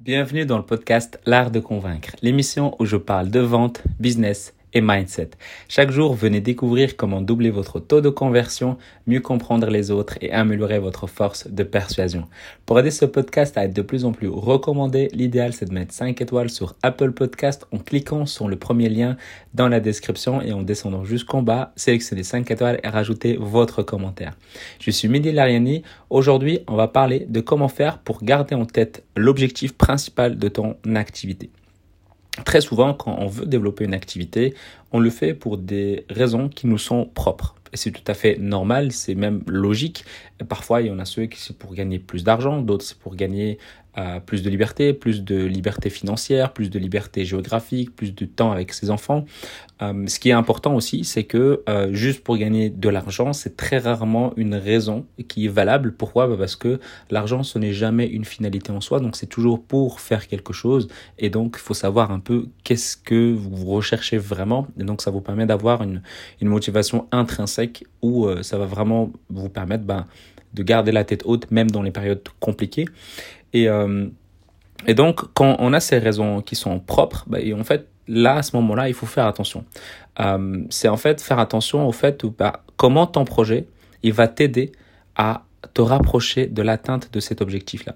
Bienvenue dans le podcast L'Art de Convaincre, l'émission où je parle de vente, business et mindset. Chaque jour, venez découvrir comment doubler votre taux de conversion, mieux comprendre les autres et améliorer votre force de persuasion. Pour aider ce podcast à être de plus en plus recommandé, l'idéal c'est de mettre 5 étoiles sur Apple Podcast en cliquant sur le premier lien dans la description et en descendant jusqu'en bas, sélectionnez 5 étoiles et rajoutez votre commentaire. Je suis Midi Lariani. Aujourd'hui, on va parler de comment faire pour garder en tête l'objectif principal de ton activité. Très souvent, quand on veut développer une activité, on le fait pour des raisons qui nous sont propres. Et c'est tout à fait normal, c'est même logique. parfois, il y en a ceux qui c'est pour gagner plus d'argent, d'autres c'est pour gagner plus de liberté, plus de liberté financière, plus de liberté géographique, plus de temps avec ses enfants. Euh, ce qui est important aussi, c'est que euh, juste pour gagner de l'argent, c'est très rarement une raison qui est valable. Pourquoi? Bah Parce que l'argent, ce n'est jamais une finalité en soi, donc c'est toujours pour faire quelque chose. Et donc, il faut savoir un peu qu'est-ce que vous recherchez vraiment. Et donc, ça vous permet d'avoir une, une motivation intrinsèque où euh, ça va vraiment vous permettre ben, de garder la tête haute, même dans les périodes compliquées. Et, euh, et donc, quand on a ces raisons qui sont propres, bah, et en fait, là, à ce moment-là, il faut faire attention. Euh, c'est en fait faire attention au fait où, bah, comment ton projet, il va t'aider à te rapprocher de l'atteinte de cet objectif-là.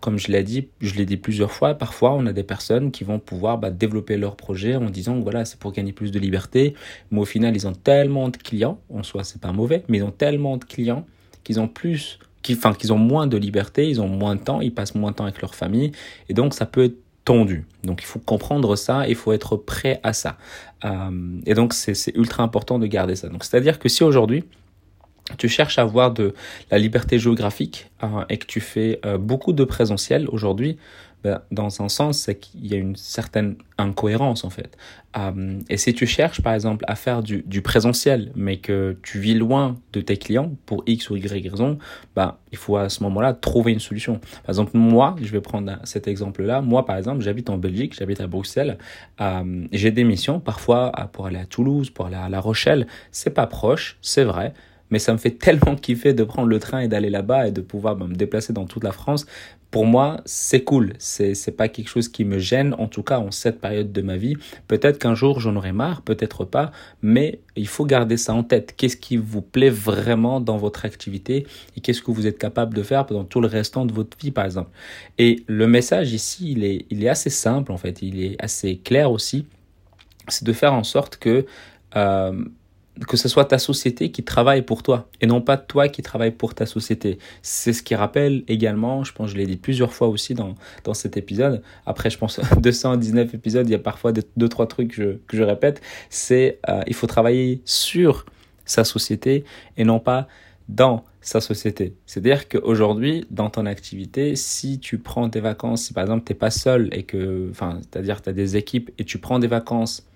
Comme je l'ai dit, je l'ai dit plusieurs fois, parfois on a des personnes qui vont pouvoir bah, développer leur projet en disant voilà c'est pour gagner plus de liberté, mais au final ils ont tellement de clients, en soi c'est pas mauvais, mais ils ont tellement de clients qu'ils ont plus enfin, qu'ils ont moins de liberté, ils ont moins de temps, ils passent moins de temps avec leur famille, et donc ça peut être tendu. Donc il faut comprendre ça, il faut être prêt à ça. Euh, et donc c'est ultra important de garder ça. Donc c'est-à-dire que si aujourd'hui tu cherches à avoir de la liberté géographique euh, et que tu fais euh, beaucoup de présentiel aujourd'hui, ben, dans un sens, c'est qu'il y a une certaine incohérence en fait. Euh, et si tu cherches par exemple à faire du, du, présentiel, mais que tu vis loin de tes clients pour X ou Y raison, ben, il faut à ce moment-là trouver une solution. Par exemple, moi, je vais prendre cet exemple-là. Moi, par exemple, j'habite en Belgique, j'habite à Bruxelles. J'ai des missions parfois pour aller à Toulouse, pour aller à La Rochelle. C'est pas proche, c'est vrai mais ça me fait tellement kiffer de prendre le train et d'aller là-bas et de pouvoir bah, me déplacer dans toute la France. Pour moi, c'est cool. C'est, c'est pas quelque chose qui me gêne, en tout cas en cette période de ma vie. Peut-être qu'un jour j'en aurai marre, peut-être pas, mais il faut garder ça en tête. Qu'est-ce qui vous plaît vraiment dans votre activité et qu'est-ce que vous êtes capable de faire pendant tout le restant de votre vie, par exemple? Et le message ici, il est, il est assez simple en fait, il est assez clair aussi. C'est de faire en sorte que euh, que ce soit ta société qui travaille pour toi et non pas toi qui travaille pour ta société. C'est ce qui rappelle également, je pense je l'ai dit plusieurs fois aussi dans, dans cet épisode, après je pense 219 épisodes, il y a parfois deux, trois trucs que je, que je répète, c'est euh, il faut travailler sur sa société et non pas dans sa société. C'est-à-dire qu'aujourd'hui, dans ton activité, si tu prends des vacances, si par exemple tu n'es pas seul et que, enfin, c'est-à-dire tu as des équipes et tu prends des vacances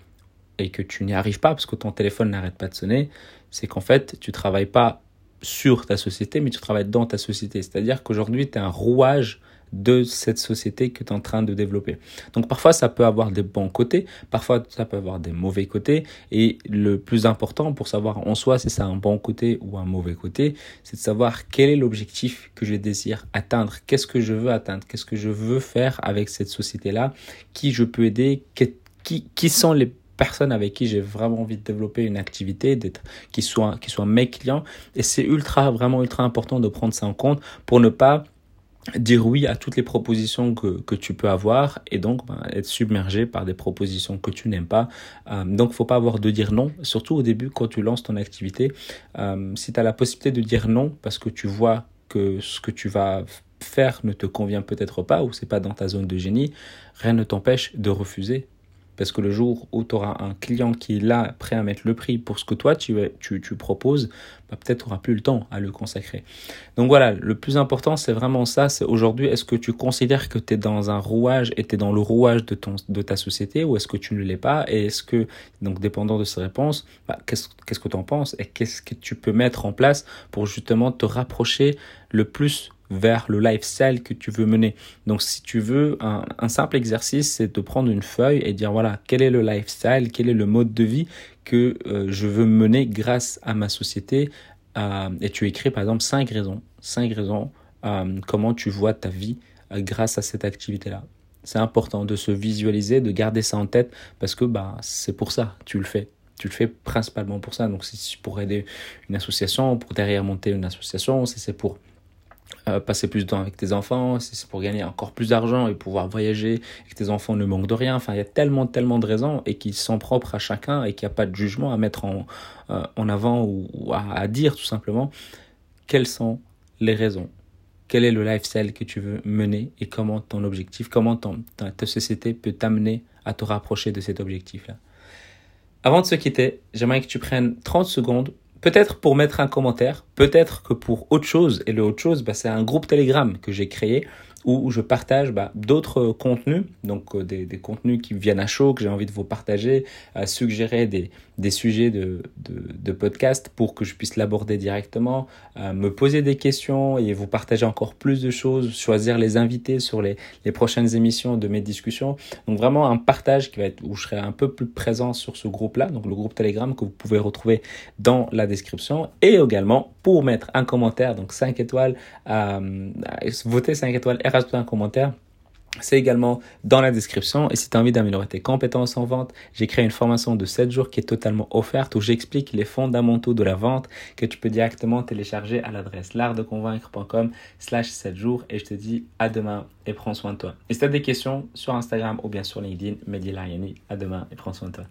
et que tu n'y arrives pas parce que ton téléphone n'arrête pas de sonner, c'est qu'en fait, tu travailles pas sur ta société, mais tu travailles dans ta société. C'est-à-dire qu'aujourd'hui, tu es un rouage de cette société que tu es en train de développer. Donc parfois ça peut avoir des bons côtés, parfois ça peut avoir des mauvais côtés et le plus important pour savoir en soi si c'est un bon côté ou un mauvais côté, c'est de savoir quel est l'objectif que je désire atteindre, qu'est-ce que je veux atteindre, qu'est-ce que je veux faire avec cette société-là, qui je peux aider, qui, qui sont les personnes avec qui j'ai vraiment envie de développer une activité, d'être, qui soient, qui mes clients. Et c'est ultra, vraiment ultra important de prendre ça en compte pour ne pas dire oui à toutes les propositions que, que tu peux avoir et donc ben, être submergé par des propositions que tu n'aimes pas. Euh, donc, faut pas avoir de dire non, surtout au début quand tu lances ton activité. Euh, si tu as la possibilité de dire non parce que tu vois que ce que tu vas faire ne te convient peut-être pas ou c'est pas dans ta zone de génie, rien ne t'empêche de refuser parce que le jour où tu auras un client qui est là, prêt à mettre le prix pour ce que toi tu, proposes, bah, peut-être tu n'auras plus le temps à le consacrer. Donc voilà, le plus important, c'est vraiment ça. C'est aujourd'hui, est-ce que tu considères que tu es dans un rouage et tu es dans le rouage de, ta société ou est-ce que tu ne l'es pas? Et est-ce que, donc dépendant de ces réponses, bah, qu'est-ce, qu'est-ce que tu en penses et qu'est-ce que tu peux mettre en place pour justement te rapprocher le plus vers le lifestyle que tu veux mener. Donc si tu veux, un, simple exercice, c'est de prendre une feuille et dire voilà, quel est le lifestyle, quel est le mode de vie que euh, je veux mener grâce à ma société. Euh, et tu écris par exemple cinq raisons, cinq raisons euh, comment tu vois ta vie grâce à cette activité-là. C'est important de se visualiser, de garder ça en tête parce que bah, c'est pour ça tu le fais. Tu le fais principalement pour ça. Donc, si c'est pour aider une association, pour derrière monter une association, si c'est pour euh, passer plus de temps avec tes enfants, si c'est pour gagner encore plus d'argent et pouvoir voyager et que tes enfants ne manquent de rien. Enfin, il y a tellement, tellement de raisons et qui sont propres à chacun et qu'il n'y a pas de jugement à mettre en, euh, avant ou, à, dire tout simplement. Quelles sont les raisons? Quel est le lifestyle que tu veux mener et comment ton objectif, comment ton, ta société peut t'amener à te rapprocher de cet objectif-là? Avant de se quitter, j'aimerais que tu prennes 30 secondes, peut-être pour mettre un commentaire, peut-être que pour autre chose. Et le autre chose, bah, c'est un groupe Telegram que j'ai créé où je partage bah, d'autres contenus, donc euh, des, contenus qui viennent à chaud, que j'ai envie de vous partager, suggérer des, sujets de, podcast pour que je puisse l'aborder directement, euh, me poser des questions et vous partager encore plus de choses, choisir les invités sur les, les prochaines émissions de mes discussions. Donc vraiment un partage qui va être où je serai un peu plus présent sur ce groupe-là, donc le groupe Telegram que vous pouvez retrouver dans la description et également pour mettre un commentaire, donc 5 étoiles, euh, voter 5 étoiles et rajouter un commentaire. C'est également dans la description. Et si tu as envie d'améliorer tes compétences en vente, j'ai créé une formation de 7 jours qui est totalement offerte où j'explique les fondamentaux de la vente que tu peux directement télécharger à l'adresse l'artdeconvaincre.com slash 7 jours. Et je te dis à demain et prends soin de toi. Et si tu as des questions sur Instagram ou bien sur LinkedIn, Mehdi Lariani, à demain et prends soin de toi.